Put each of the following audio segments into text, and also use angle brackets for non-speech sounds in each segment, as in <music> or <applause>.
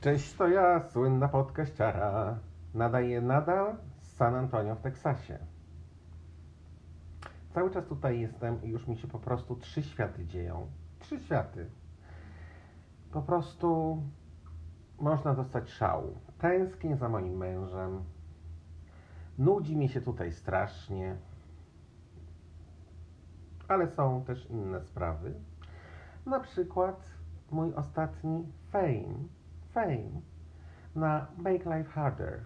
Cześć, to ja, słynna podkaściara. Nadaję nadal z San Antonio w Teksasie. Cały czas tutaj jestem i już mi się po prostu trzy światy dzieją. Trzy światy. Po prostu można dostać szału. Tęsknię za moim mężem. Nudzi mi się tutaj strasznie. Ale są też inne sprawy. Na przykład mój ostatni fame, fame na Make Life Harder.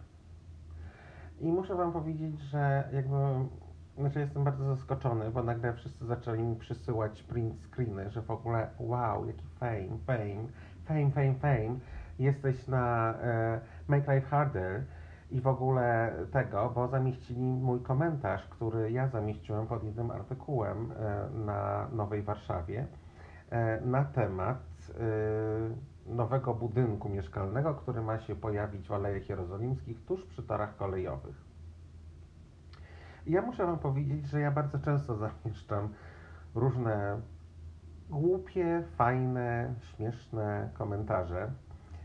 I muszę Wam powiedzieć, że jakby, znaczy jestem bardzo zaskoczony, bo nagle wszyscy zaczęli mi przysyłać print screeny, że w ogóle wow, jaki fame, fame, fame, fame, fame, jesteś na e, Make Life Harder i w ogóle tego, bo zamieścili mój komentarz, który ja zamieściłem pod jednym artykułem e, na Nowej Warszawie e, na temat e, nowego budynku mieszkalnego, który ma się pojawić w Alejach Jerozolimskich tuż przy torach kolejowych. Ja muszę Wam powiedzieć, że ja bardzo często zamieszczam różne głupie, fajne, śmieszne komentarze.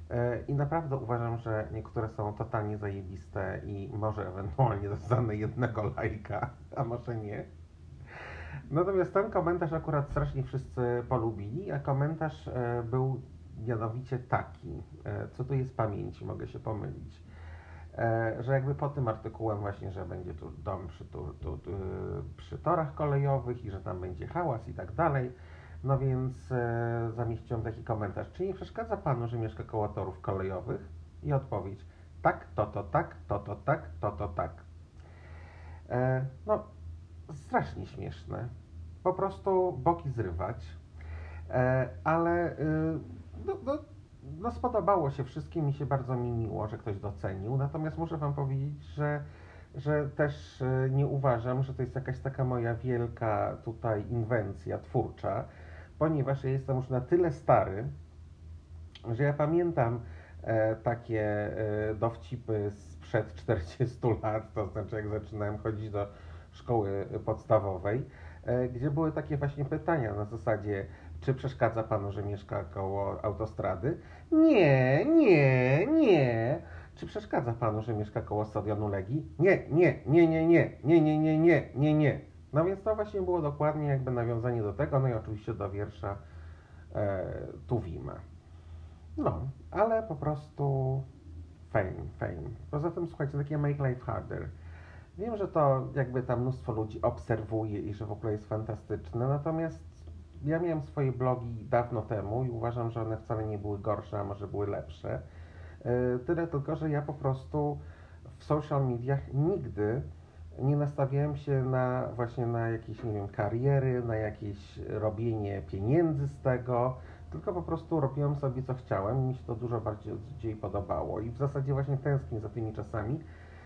E, I naprawdę uważam, że niektóre są totalnie zajebiste i może ewentualnie dostanę jednego lajka, a może nie. Natomiast ten komentarz akurat strasznie wszyscy polubili, a komentarz e, był mianowicie taki, e, co tu jest pamięci, mogę się pomylić, e, że jakby po tym artykułem właśnie, że będzie tu dom przy, tu, tu, tu, przy torach kolejowych i że tam będzie hałas i tak dalej, no więc e, zamieściłem taki komentarz. Czy nie przeszkadza Panu, że mieszka koło torów kolejowych? I odpowiedź, tak, to, to, tak, to, to, tak, to, to, tak. E, no, strasznie śmieszne. Po prostu boki zrywać. Ale y, no, no, no spodobało się wszystkim, mi się bardzo mi miło, że ktoś docenił. Natomiast muszę Wam powiedzieć, że, że też y, nie uważam, że to jest jakaś taka moja wielka tutaj inwencja twórcza, ponieważ ja jestem już na tyle stary, że ja pamiętam e, takie e, dowcipy sprzed 40 <laughs> lat, to znaczy jak zaczynałem chodzić do szkoły podstawowej, e, gdzie były takie właśnie pytania na zasadzie, czy przeszkadza panu, że mieszka koło autostrady? Nie, nie, nie. Czy przeszkadza panu, że mieszka koło stadionu Legii? Nie, nie, nie, nie, nie, nie, nie, nie, nie, nie, nie. No więc to właśnie było dokładnie jakby nawiązanie do tego, no i oczywiście do wiersza e, Tuwima. No, ale po prostu fame, fame. Poza tym słuchajcie, takie make life harder. Wiem, że to jakby tam mnóstwo ludzi obserwuje i że w ogóle jest fantastyczne, natomiast ja miałem swoje blogi dawno temu i uważam, że one wcale nie były gorsze, a może były lepsze. Yy, Tyle tylko, że ja po prostu w social mediach nigdy nie nastawiałem się na właśnie na jakieś, nie wiem, kariery, na jakieś robienie pieniędzy z tego, tylko po prostu robiłem sobie co chciałem i mi się to dużo bardziej podobało. I w zasadzie właśnie tęsknię za tymi czasami,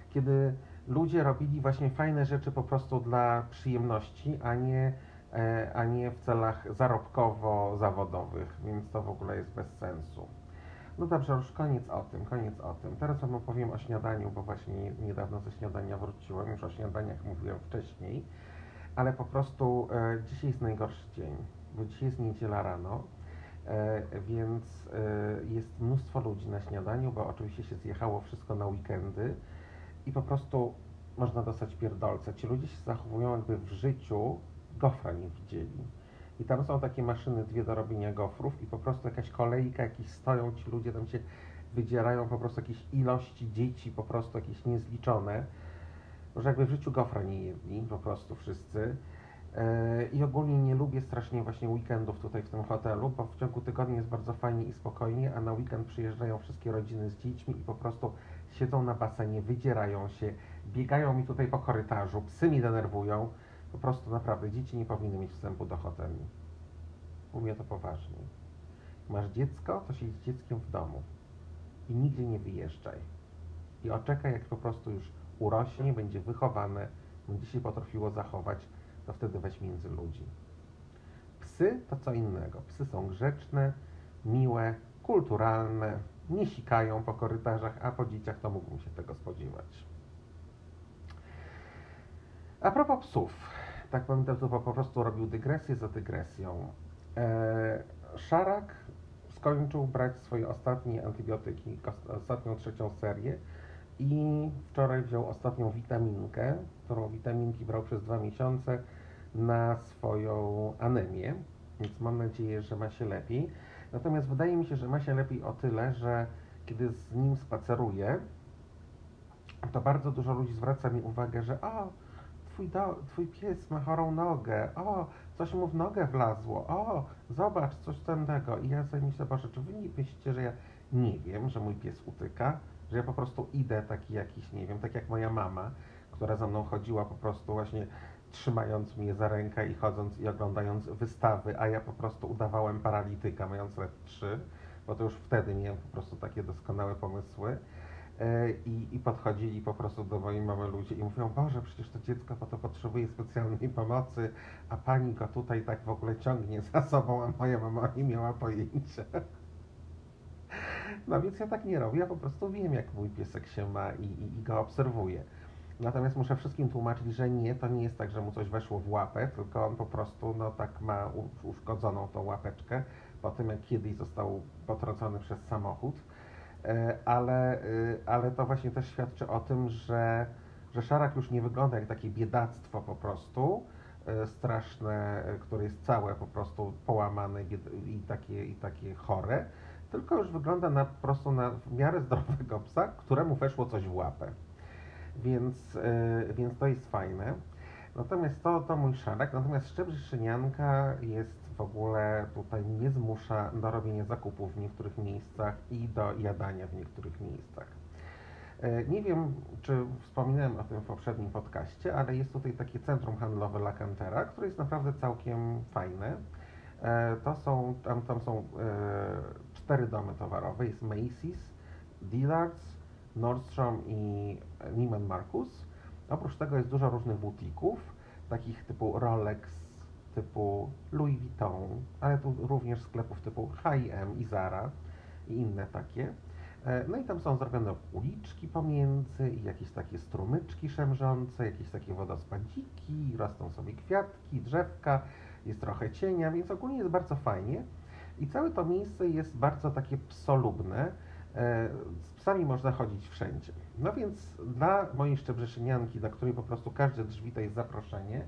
kiedy ludzie robili właśnie fajne rzeczy po prostu dla przyjemności, a nie, e, a nie w celach zarobkowo-zawodowych, więc to w ogóle jest bez sensu. No dobrze, już koniec o tym, koniec o tym. Teraz Wam opowiem o śniadaniu, bo właśnie niedawno ze śniadania wróciłem, już o śniadaniach mówiłem wcześniej, ale po prostu e, dzisiaj jest najgorszy dzień, bo dzisiaj jest niedziela rano, e, więc e, jest mnóstwo ludzi na śniadaniu, bo oczywiście się zjechało wszystko na weekendy i po prostu można dostać pierdolce. Ci ludzie się zachowują jakby w życiu gofra nie widzieli. I tam są takie maszyny dwie do robienia gofrów i po prostu jakaś kolejka, jakieś stoją ci ludzie, tam się wydzierają po prostu jakieś ilości dzieci, po prostu jakieś niezliczone, że jakby w życiu gofra nie jedli, po prostu wszyscy. Yy, I ogólnie nie lubię strasznie właśnie weekendów tutaj w tym hotelu, bo w ciągu tygodnia jest bardzo fajnie i spokojnie, a na weekend przyjeżdżają wszystkie rodziny z dziećmi i po prostu siedzą na basenie, wydzierają się, biegają mi tutaj po korytarzu, psy mi denerwują. Po prostu naprawdę dzieci nie powinny mieć wstępu do hoteli. Mówię to poważnie. Masz dziecko, to siedź dzieckiem w domu i nigdzie nie wyjeżdżaj. I oczekaj, jak po prostu już urośnie, będzie wychowane, będzie się potrafiło zachować, to wtedy weź między ludzi. Psy to co innego. Psy są grzeczne, miłe, kulturalne, nie sikają po korytarzach, a po dzieciach to mógłbym się tego spodziewać. A propos psów, tak będę tu po prostu robił dygresję za dygresją. E, Szarak skończył brać swoje ostatnie antybiotyki, os- ostatnią trzecią serię i wczoraj wziął ostatnią witaminkę, którą witaminki brał przez dwa miesiące na swoją anemię, więc mam nadzieję, że ma się lepiej. Natomiast wydaje mi się, że ma się lepiej o tyle, że kiedy z nim spaceruję, to bardzo dużo ludzi zwraca mi uwagę, że o, twój, do, twój pies ma chorą nogę, o, coś mu w nogę wlazło, o, zobacz, coś tego. I ja sobie myślę, Boże, czy wy nie myślicie, że ja nie wiem, że mój pies utyka, że ja po prostu idę taki jakiś, nie wiem, tak jak moja mama, która za mną chodziła po prostu właśnie trzymając mnie za rękę i chodząc i oglądając wystawy, a ja po prostu udawałem paralityka, mając lat 3, bo to już wtedy miałem po prostu takie doskonałe pomysły. E, I, I podchodzili po prostu do mojej mamy ludzie i mówią, Boże, przecież to dziecko po to potrzebuje specjalnej pomocy, a pani go tutaj tak w ogóle ciągnie za sobą, a moja mama nie miała pojęcia. No więc ja tak nie robię, ja po prostu wiem, jak mój piesek się ma i, i, i go obserwuję. Natomiast muszę wszystkim tłumaczyć, że nie, to nie jest tak, że mu coś weszło w łapę, tylko on po prostu no tak ma uszkodzoną tą łapeczkę po tym, jak kiedyś został potrącony przez samochód. E, Ale, y, ale to właśnie też świadczy o tym, że, że szarak już nie wygląda jak takie biedactwo po prostu e, straszne, e, które jest całe po prostu połamane i takie, i takie chore, tylko już wygląda na, po prostu na w miarę zdrowego psa, któremu weszło coś w łapę. Więc, e, więc to jest fajne. Natomiast to, to mój szarak. Natomiast szczebrzyszynianka jest w ogóle tutaj nie zmusza do robienia zakupów w niektórych miejscach i do jadania w niektórych miejscach. E, Nie wiem, czy wspominałem o tym w poprzednim podcaście, ale jest tutaj takie centrum handlowe La Cantera, które jest naprawdę całkiem fajne. E, To są, tam, tam są e, cztery domy towarowe. Jest Macy's, Dillard's, Nordstrom i Neiman Marcus. Oprócz tego jest dużo różnych butików, takich typu Rolex, typu Louis Vuitton, ale tu również sklepów typu H&M i Zara i inne takie. E, No i tam są zrobione uliczki pomiędzy i jakieś takie strumyczki szemrzące, jakieś takie wodospadziki, rosną sobie kwiatki, drzewka, jest trochę cienia, więc ogólnie jest bardzo fajnie. I całe to miejsce jest bardzo takie psolubne. E, Z psami można chodzić wszędzie. No więc dla mojej szczebrzeszynianki, dla której po prostu każde drzwi to jest zaproszenie,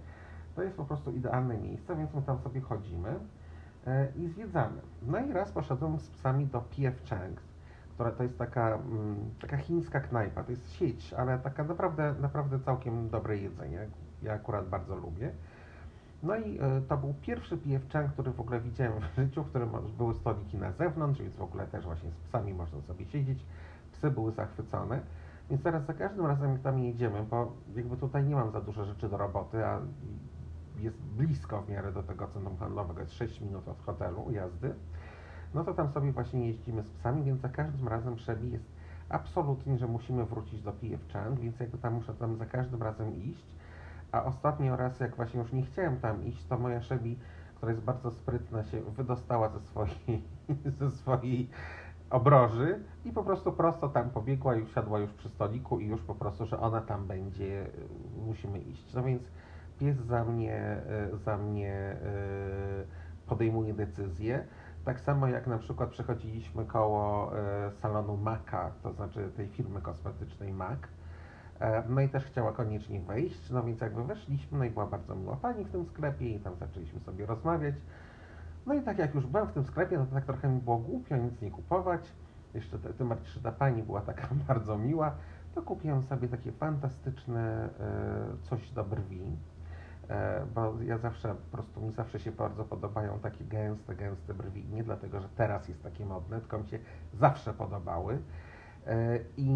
to jest po prostu idealne miejsce, więc my tam sobie chodzimy e, i zwiedzamy. No i raz poszedłem z psami do P.F. Chang's, która to jest taka, mm, taka chińska knajpa, to jest sieć, ale taka naprawdę, naprawdę całkiem dobre jedzenie. Ja akurat bardzo lubię. No i e, to był pierwszy P.F. Chang, który w ogóle widziałem w życiu, w którym były stoliki na zewnątrz, więc w ogóle też właśnie z psami można sobie siedzieć. Psy były zachwycone. Więc teraz za każdym razem, jak tam jedziemy, bo jakby tutaj nie mam za dużo rzeczy do roboty, a jest blisko w miarę do tego centrum handlowego, jest 6 minut od hotelu jazdy, no to tam sobie właśnie jeździmy z psami, więc za każdym razem Shelby jest absolutnie, że musimy wrócić do. Chang, więc jakby tam muszę tam za każdym razem iść. A ostatnio raz, jak właśnie już nie chciałem tam iść, to moja Shelby, która jest bardzo sprytna, się wydostała ze swojej, <laughs> ze swojej obroży i po prostu prosto tam pobiegła i usiadła już przy stoliku i już po prostu, że ona tam będzie, musimy iść. No więc pies za mnie, y, za mnie y, podejmuje decyzję. Tak samo jak na przykład przechodziliśmy koło y, salonu Maca, to znaczy tej firmy kosmetycznej MAC. E, No i też chciała koniecznie wejść, no więc jakby weszliśmy, no i była bardzo miła pani w tym sklepie i tam zaczęliśmy sobie rozmawiać. No i tak jak już byłem w tym sklepie, no to tak trochę mi było głupio nic nie kupować. Jeszcze tym bardziej, że ta pani była taka <laughs> bardzo miła, to kupiłem sobie takie fantastyczne e, coś do brwi. E, bo ja zawsze, po prostu mi zawsze się bardzo podobają takie gęste, gęste brwi. Nie dlatego, że teraz jest takie modne, tylko mi się zawsze podobały. E, I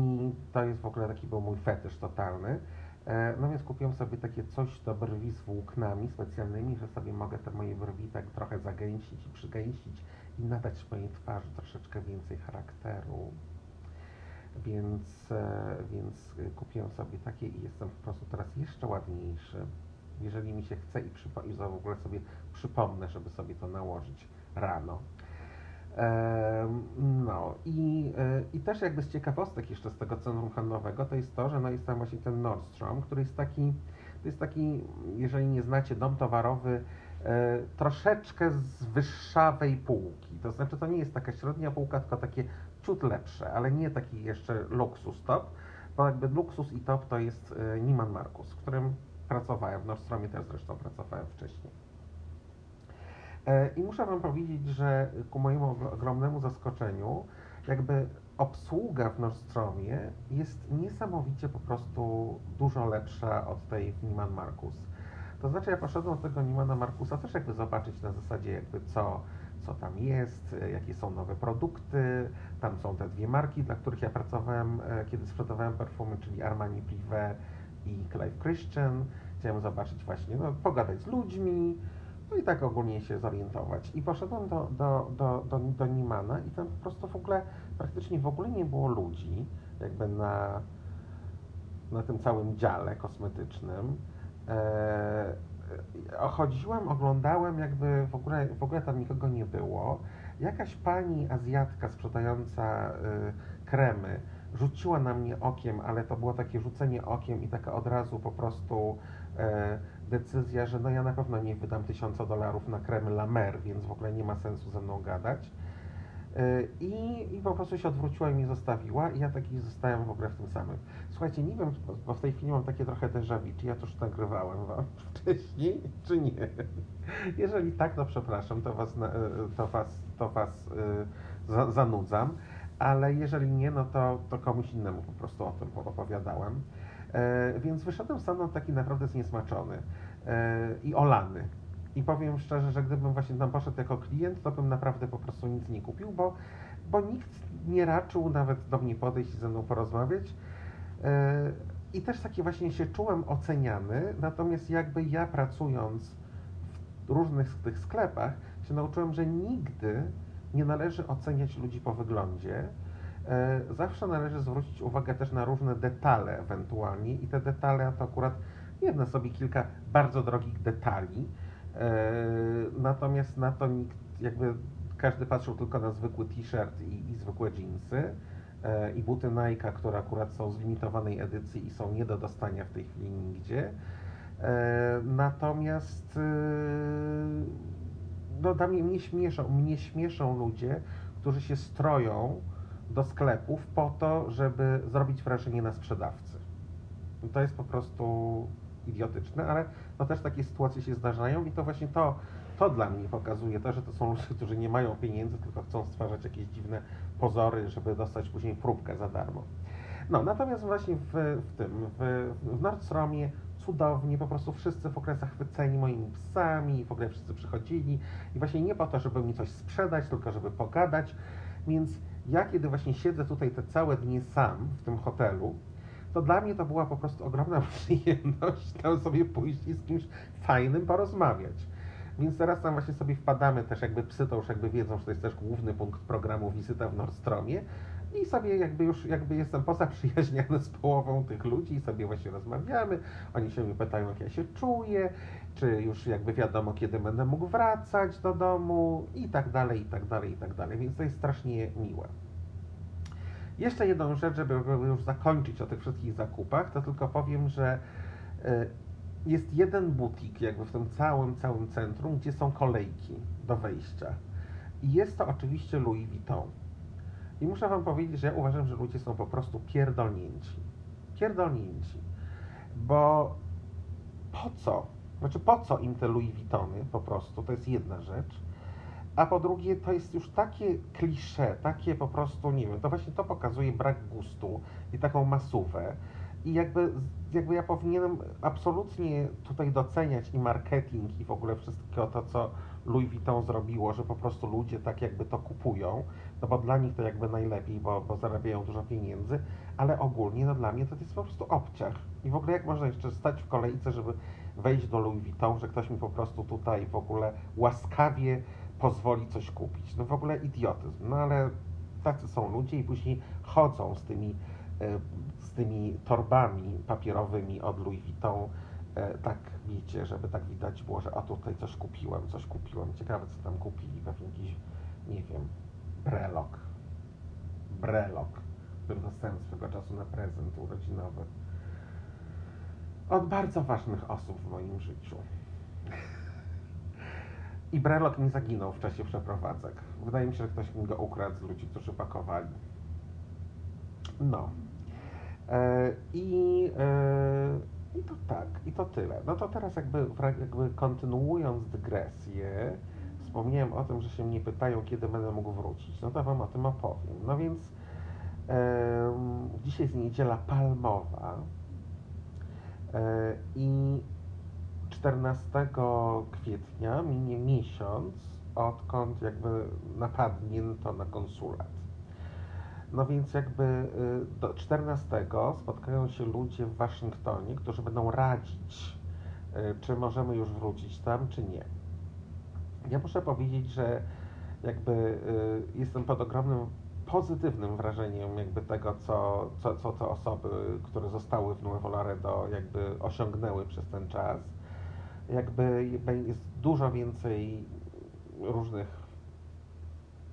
to jest w ogóle taki był mój fetysz totalny. E, No więc kupiłem sobie takie coś do brwi z włóknami specjalnymi, że sobie mogę te moje brwi tak trochę zagęścić i przygęścić i nadać mojej twarzy troszeczkę więcej charakteru. Więc, więc kupiłem sobie takie i jestem po prostu teraz jeszcze ładniejszy. Jeżeli mi się chce i, przypo- i w ogóle sobie przypomnę, żeby sobie to nałożyć rano. No i, e, i też jakby z ciekawostek jeszcze z tego centrum handlowego, to jest to, że no jest tam właśnie ten Nordstrom, który jest taki, to jest taki, jeżeli nie znacie, dom towarowy e, troszeczkę z wyższawej półki. To znaczy, to nie jest taka średnia półka, tylko takie ciut lepsze, ale nie taki jeszcze luksus top, bo jakby luksus i top to jest e, Niemann Marcus, w którym pracowałem, w Nordstromie też zresztą pracowałem wcześniej. E, I muszę Wam powiedzieć, że ku mojemu ogromnemu zaskoczeniu, jakby obsługa w Nordstromie jest niesamowicie po prostu dużo lepsza od tej w Niemann Marcus. To znaczy ja poszedłem do tego Niemana Markusa też jakby zobaczyć na zasadzie jakby co, co tam jest, jakie są nowe produkty. Tam są te dwie marki, dla których ja pracowałem, e, kiedy sprzedawałem perfumy, czyli Armani Privé i Clive Christian. Chciałem zobaczyć właśnie, no, pogadać z ludźmi, no i tak ogólnie się zorientować. I poszedłem do, do, do, do, do Nimana i tam po prostu w ogóle, praktycznie w ogóle nie było ludzi, jakby na, na tym całym dziale kosmetycznym. Eee, chodziłem, oglądałem, jakby w ogóle, w ogóle tam nikogo nie było. Jakaś pani Azjatka sprzedająca y, kremy rzuciła na mnie okiem, ale to było takie rzucenie okiem i taka od razu po prostu e, decyzja, że no ja na pewno nie wydam tysiąca dolarów na kremy La Mer, więc w ogóle nie ma sensu ze mną gadać. Y, I, I po prostu się odwróciła i mnie zostawiła i ja taki zostałem w ogóle w tym samym. Słuchajcie, nie wiem, bo w tej chwili mam takie trochę déjà vu, czy ja to już nagrywałem wam <laughs> wcześniej, czy nie. Jeżeli tak, to przepraszam, to was, to was, to was y, zanudzam, ale jeżeli nie, no to, to komuś innemu po prostu o tym opowiadałem. Więc wyszedłem stamtąd taki naprawdę zniesmaczony i olany. I powiem szczerze, że gdybym właśnie tam poszedł jako klient, to bym naprawdę po prostu nic nie kupił, bo, bo nikt nie raczył nawet do mnie podejść i ze mną porozmawiać. E, I też takie właśnie się czułem oceniany, natomiast jakby ja pracując w różnych tych sklepach, się nauczyłem, że nigdy nie należy oceniać ludzi po wyglądzie. E, zawsze należy zwrócić uwagę też na różne detale ewentualnie i te detale to akurat jedne sobie kilka bardzo drogich detali, E, natomiast na to nikt, jakby każdy patrzył tylko na zwykły t-shirt i, i zwykłe jeansy e, i buty Nike, które akurat są z limitowanej edycji i są nie do dostania w tej chwili nigdzie. Natomiast no, dla mnie, mnie, śmieszą, mnie śmieszą ludzie, którzy się stroją do sklepów po to, żeby zrobić wrażenie na sprzedawcy. To jest po prostu idiotyczne, ale no też takie sytuacje się zdarzają i to właśnie to, to dla mnie pokazuje to, że to są ludzie, którzy nie mają pieniędzy, tylko chcą stwarzać jakieś dziwne pozory, żeby dostać później próbkę za darmo. No, natomiast właśnie w, w tym, w, w Nordstromie cudownie, po prostu wszyscy w ogóle zachwyceni moimi psami, w ogóle wszyscy przychodzili i właśnie nie po to, żeby mi coś sprzedać, tylko żeby pogadać, więc ja kiedy właśnie siedzę tutaj te całe dnie sam w tym hotelu, to dla mnie to była po prostu ogromna <laughs> przyjemność tam sobie pójść i z kimś fajnym porozmawiać. Więc teraz tam właśnie sobie wpadamy też jakby psy to już jakby wiedzą, że to jest też główny punkt programu wizyta w Nordstromie i sobie jakby już jakby jestem pozaprzyjaźniony <laughs> z połową tych ludzi i sobie właśnie rozmawiamy. Oni się mnie pytają, jak ja się czuję, czy już jakby wiadomo, kiedy będę mógł wracać do domu i tak dalej, i tak dalej, i tak dalej. Więc to jest strasznie miłe. Jeszcze jedną rzecz, żeby już zakończyć o tych wszystkich zakupach, to tylko powiem, że e, jest jeden butik jakby w tym całym, całym centrum, gdzie są kolejki do wejścia. I jest to oczywiście Louis Vuitton. I muszę Wam powiedzieć, że ja uważam, że ludzie są po prostu pierdolnięci. Pierdolnięci. Bo po co? Znaczy po co im te Louis Vuittony po prostu? To jest jedna rzecz a po drugie to jest już takie klisze, takie po prostu, nie wiem, to właśnie to pokazuje brak gustu i taką masówę. I jakby, jakby ja powinienem absolutnie tutaj doceniać i marketing i w ogóle wszystko to, co Louis Vuitton zrobiło, że po prostu ludzie tak jakby to kupują, no bo dla nich to jakby najlepiej, bo, bo zarabiają dużo pieniędzy, ale ogólnie no dla mnie to jest po prostu obciach. I w ogóle jak można jeszcze stać w kolejce, żeby wejść do Louis Vuitton, że ktoś mi po prostu tutaj w ogóle łaskawie pozwoli coś kupić. No w ogóle idiotyzm. No ale tacy są ludzie i później chodzą z tymi, e, z tymi torbami papierowymi od Louis Vuitton, tak wiecie, żeby tak widać było, że a tutaj coś kupiłem, coś kupiłem. Ciekawe, co tam kupili. Pewnie jakiś, nie wiem, brelok. Brelok, który dostałem swego czasu na prezent urodzinowy. Od bardzo ważnych osób w moim życiu. I brelok nie zaginął w czasie przeprowadzek. Wydaje mi się, że ktoś mi go ukradł z ludzi, którzy pakowali. No. E, I, e, i to tyle. No to teraz jakby, jakby kontynuując dygresję, wspomniałem o tym, że się mnie pytają, kiedy będę mógł wrócić. No to Wam o tym opowiem. No więc dzisiaj jest niedziela palmowa e, i 14 kwietnia minie miesiąc, odkąd jakby napadnięto na konsulat. No więc jakby y, do 14 spotkają się ludzie w Waszyngtonie, którzy będą radzić, y, czy możemy już wrócić tam, czy nie. Ja muszę powiedzieć, że jakby y, jestem pod ogromnym pozytywnym wrażeniem jakby tego, co, co, co te osoby, które zostały w Nuevo Laredo jakby osiągnęły przez ten czas. Jakby jest dużo więcej różnych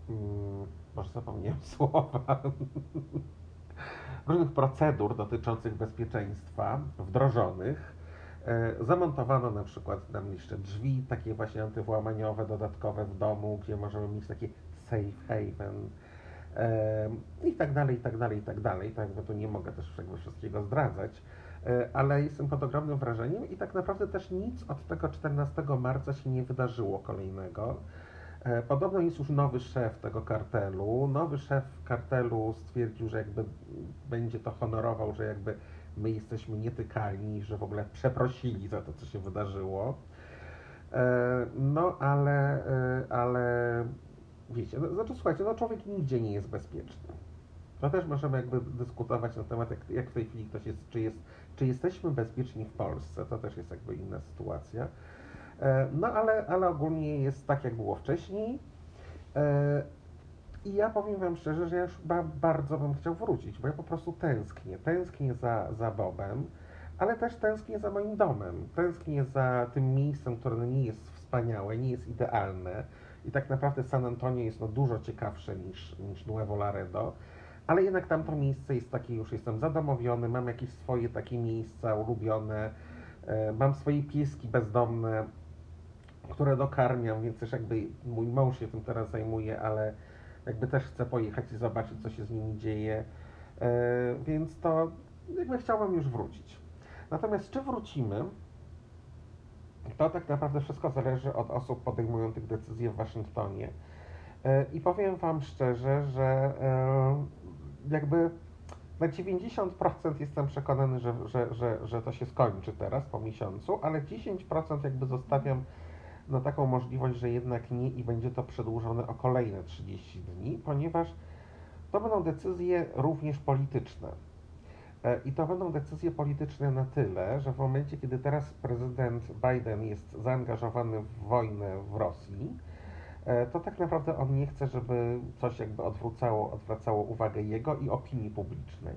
mm, może zapomniałem <laughs> słowa, różnych procedur dotyczących bezpieczeństwa wdrożonych. E, zamontowano na przykład nam jeszcze drzwi takie właśnie antywłamaniowe, dodatkowe w domu, gdzie możemy mieć takie safe haven e, i tak dalej, i tak dalej, i tak dalej. Tak jakby tu nie mogę też wszystkiego zdradzać, e, ale jestem pod ogromnym wrażeniem i tak naprawdę też nic od tego 14 marca się nie wydarzyło kolejnego. E, podobno jest już nowy szef tego kartelu. Nowy szef kartelu stwierdził, że jakby będzie to honorował, że jakby my jesteśmy nietykalni, że w ogóle przeprosili za to, co się wydarzyło. E, no ale, e, ale wiecie, no, znaczy słuchajcie, no człowiek nigdzie nie jest bezpieczny. To też możemy jakby dyskutować na temat, jak, jak w tej chwili ktoś jest czy, jest, czy jesteśmy bezpieczni w Polsce. To też jest jakby inna sytuacja. E, no ale, ale ogólnie jest tak, jak było wcześniej. E, I ja powiem Wam szczerze, że ja już bardzo bym chciał wrócić, bo ja po prostu tęsknię. Tęsknię za, za Bobem, ale też tęsknię za moim domem. Tęsknię za tym miejscem, które nie jest wspaniałe, nie jest idealne. I tak naprawdę San Antonio jest no dużo ciekawsze niż, niż Nuevo Laredo. Ale jednak tamto miejsce jest takie, już jestem zadomowiony, mam jakieś swoje takie miejsca ulubione, e, mam swoje pieski bezdomne, które dokarmiam, więc też jakby mój mąż się tym teraz zajmuje, ale jakby też chcę pojechać i zobaczyć, co się z nimi dzieje, e, więc to jakby chciałbym już wrócić. Natomiast czy wrócimy, to tak naprawdę wszystko zależy od osób podejmujących decyzje w Waszyngtonie. E, I powiem Wam szczerze, że e, jakby na 90% jestem przekonany, że, że, że, że to się skończy teraz po miesiącu, ale 10% jakby zostawiam na taką możliwość, że jednak nie i będzie to przedłużone o kolejne 30 dni, ponieważ to będą decyzje również polityczne. E, I to będą decyzje polityczne na tyle, że w momencie, kiedy teraz prezydent Biden jest zaangażowany w wojnę w Rosji, e, to tak naprawdę on nie chce, żeby coś jakby odwracało, odwracało uwagę jego i opinii publicznej.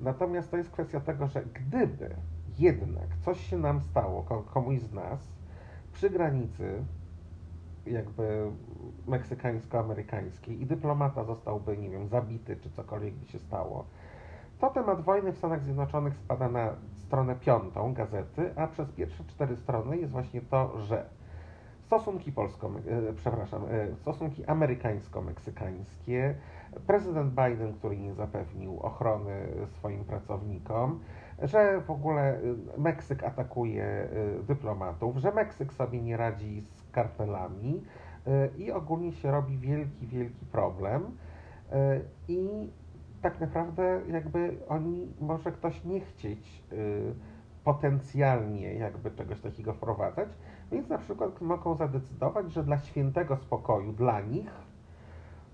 Natomiast to jest kwestia tego, że gdyby jednak coś się nam stało, komuś z nas, przy granicy jakby meksykańsko-amerykańskiej i dyplomata zostałby, nie wiem, zabity czy cokolwiek by się stało, to temat wojny w Stanach Zjednoczonych spada na stronę piątą gazety, a przez pierwsze cztery strony jest właśnie to, że stosunki polsko, e, przepraszam, e, stosunki amerykańsko-meksykańskie, prezydent Biden, który nie zapewnił ochrony swoim pracownikom, że w ogóle y, Meksyk atakuje y, dyplomatów, że Meksyk sobie nie radzi z kartelami y, i ogólnie się robi wielki, wielki problem. I tak naprawdę jakby oni, może ktoś nie chcieć potencjalnie jakby czegoś takiego wprowadzać, więc na przykład mogą zadecydować, że dla świętego spokoju dla nich,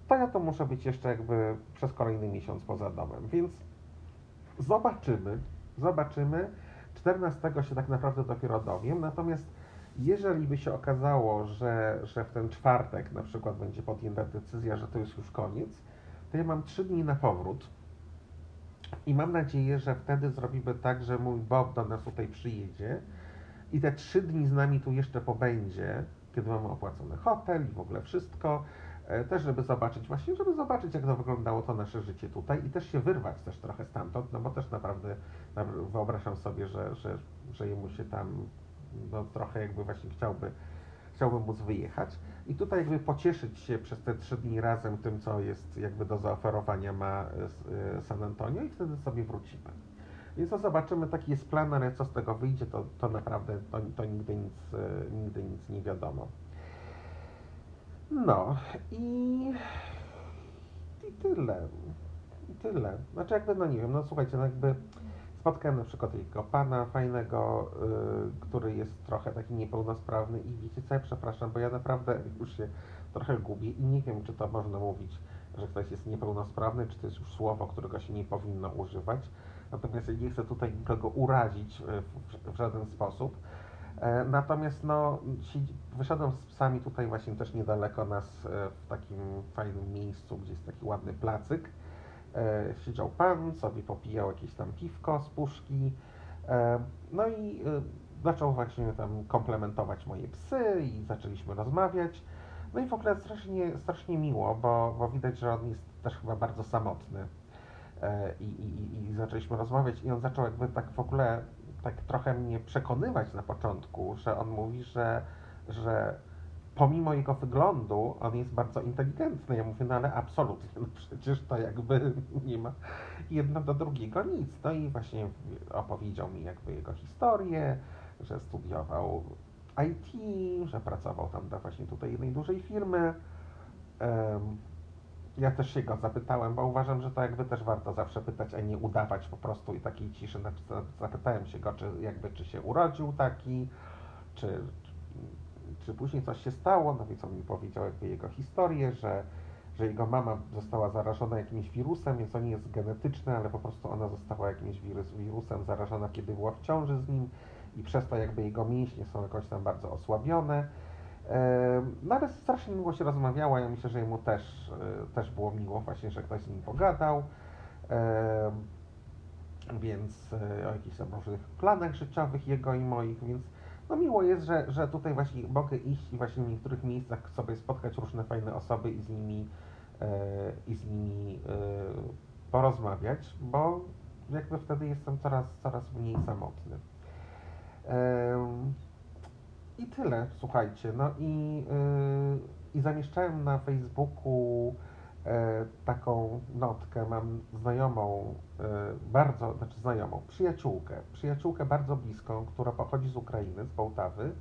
to ja to muszę być jeszcze jakby przez kolejny miesiąc poza domem, więc zobaczymy, Zobaczymy. 14 się tak naprawdę dopiero dowiem. Natomiast jeżeli by się okazało, że, że w ten czwartek na przykład będzie podjęta decyzja, że to jest już koniec, to ja mam 3 dni na powrót. I mam nadzieję, że wtedy zrobimy tak, że mój Bob do nas tutaj przyjedzie i te trzy dni z nami tu jeszcze pobędzie, kiedy mamy opłacony hotel i w ogóle wszystko. E, też żeby zobaczyć, właśnie żeby zobaczyć, jak to wyglądało to nasze życie tutaj i też się wyrwać też trochę stamtąd, no bo też naprawdę wyobrażam sobie, że, że, że jemu się tam no, trochę jakby właśnie chciałby, chciałbym móc wyjechać i tutaj jakby pocieszyć się przez te trzy dni razem tym, co jest jakby do zaoferowania ma e, e, San Antonio i wtedy sobie wrócimy. Więc to zobaczymy, taki jest plan, ale co z tego wyjdzie, to, to naprawdę to, to nigdy, nic, nigdy nic nie wiadomo. No i, i tyle. I tyle. Znaczy jakby, no nie wiem, no słuchajcie, no jakby spotkałem na przykład pana fajnego, yy, który jest trochę taki niepełnosprawny i wiecie co, ja przepraszam, bo ja naprawdę już się trochę gubię i nie wiem, czy to można mówić, że ktoś jest niepełnosprawny, czy to jest już słowo, którego się nie powinno używać. Natomiast ja nie chcę tutaj nikogo urazić y, w, w żaden sposób. E, natomiast no, wyszedłem z psami tutaj właśnie też niedaleko nas e, w takim fajnym miejscu, gdzie jest taki ładny placyk. E, siedział pan, sobie popijał jakieś tam piwko z puszki. No i zaczął właśnie tam komplementować moje psy i zaczęliśmy rozmawiać. No i w ogóle strasznie, strasznie miło, bo, bo widać, że on jest też chyba bardzo samotny. I, i, I zaczęliśmy rozmawiać i on zaczął jakby tak w ogóle tak trochę mnie przekonywać na początku, że on mówi, że, że pomimo jego wyglądu on jest bardzo inteligentny. Ja mówię, no ale absolutnie, no przecież to jakby <laughs> nie ma jedno do drugiego nic. No i właśnie opowiedział mi jakby jego historię, że studiował IT, że pracował tam dla właśnie tutaj jednej dużej firmy. Um, ja też się go zapytałem, bo uważam, że to jakby też warto zawsze pytać, a nie udawać po prostu i takiej ciszy. Zapytałem się go, czy jakby czy się urodził taki, czy, czy, później coś się stało. No więc on mi powiedział jakby jego historię, że, że jego mama została zarażona jakimś wirusem, więc to nie jest genetyczne, ale po prostu ona została jakimś wirus, wirusem zarażona, kiedy była w ciąży z nim i przez to jakby jego mięśnie są jakoś tam bardzo osłabione no ale strasznie miło się rozmawiała, ja myślę, że jemu też, e, też było miło właśnie, że ktoś z nim pogadał. Więc e, o jakichś tam różnych planach życiowych jego i moich, więc no miło jest, że, że tutaj właśnie mogę iść i właśnie w niektórych miejscach sobie spotkać różne fajne osoby i z nimi, e, i z nimi porozmawiać, bo jakby wtedy jestem coraz, coraz mniej samotny. I tyle, słuchajcie. No i, yy, i zamieszczałem na Facebooku yy, taką notkę. Mam znajomą, yy, bardzo, znaczy znajomą, przyjaciółkę, przyjaciółkę bardzo bliską, która pochodzi z Ukrainy, z Połtawy,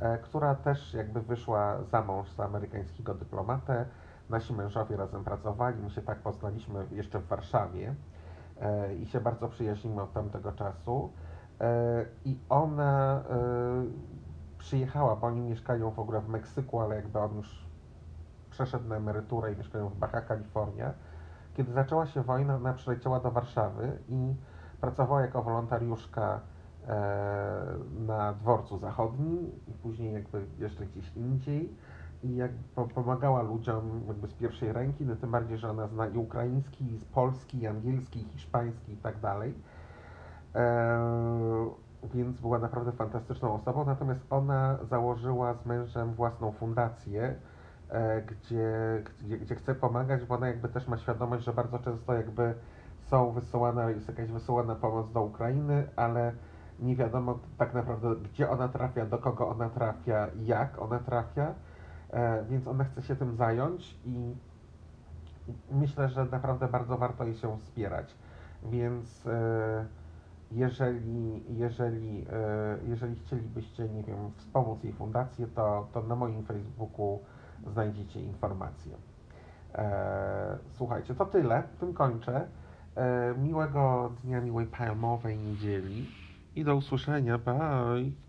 yy, która też jakby wyszła za mąż za amerykańskiego dyplomatę. Nasi mężowie razem pracowali, my się tak poznaliśmy jeszcze w Warszawie i się bardzo przyjaźnimy od tamtego czasu. I ona przyjechała, bo oni mieszkają w ogóle w Meksyku, ale jakby on już przeszedł na emeryturę i mieszkają w Baja California. Kiedy zaczęła się wojna, ona przyleciała do Warszawy i pracowała jako wolontariuszka e, na dworcu zachodnim i później jakby jeszcze gdzieś indziej i jak pomagała ludziom jakby z pierwszej ręki, no tym bardziej, że ona zna i ukraiński, i polski, i angielski, i hiszpański i tak dalej. Więc była naprawdę fantastyczną osobą. Natomiast ona założyła z mężem własną fundację, e, gdzie, gdzie, gdzie chce pomagać, bo ona jakby też ma świadomość, że bardzo często jakby są wysyłane, jest jakaś wysyłana pomoc do Ukrainy, ale nie wiadomo tak naprawdę, gdzie ona trafia, do kogo ona trafia, jak ona trafia, e, więc ona chce się tym zająć i myślę, że naprawdę bardzo warto jej się wspierać. Więc e, jeżeli, jeżeli, e, jeżeli chcielibyście, nie wiem, wspomóc jej fundację, to, to na moim Facebooku znajdziecie informacje. Słuchajcie, to tyle, tym kończę. E, miłego dnia, miłej palmowej niedzieli i do usłyszenia. Bye!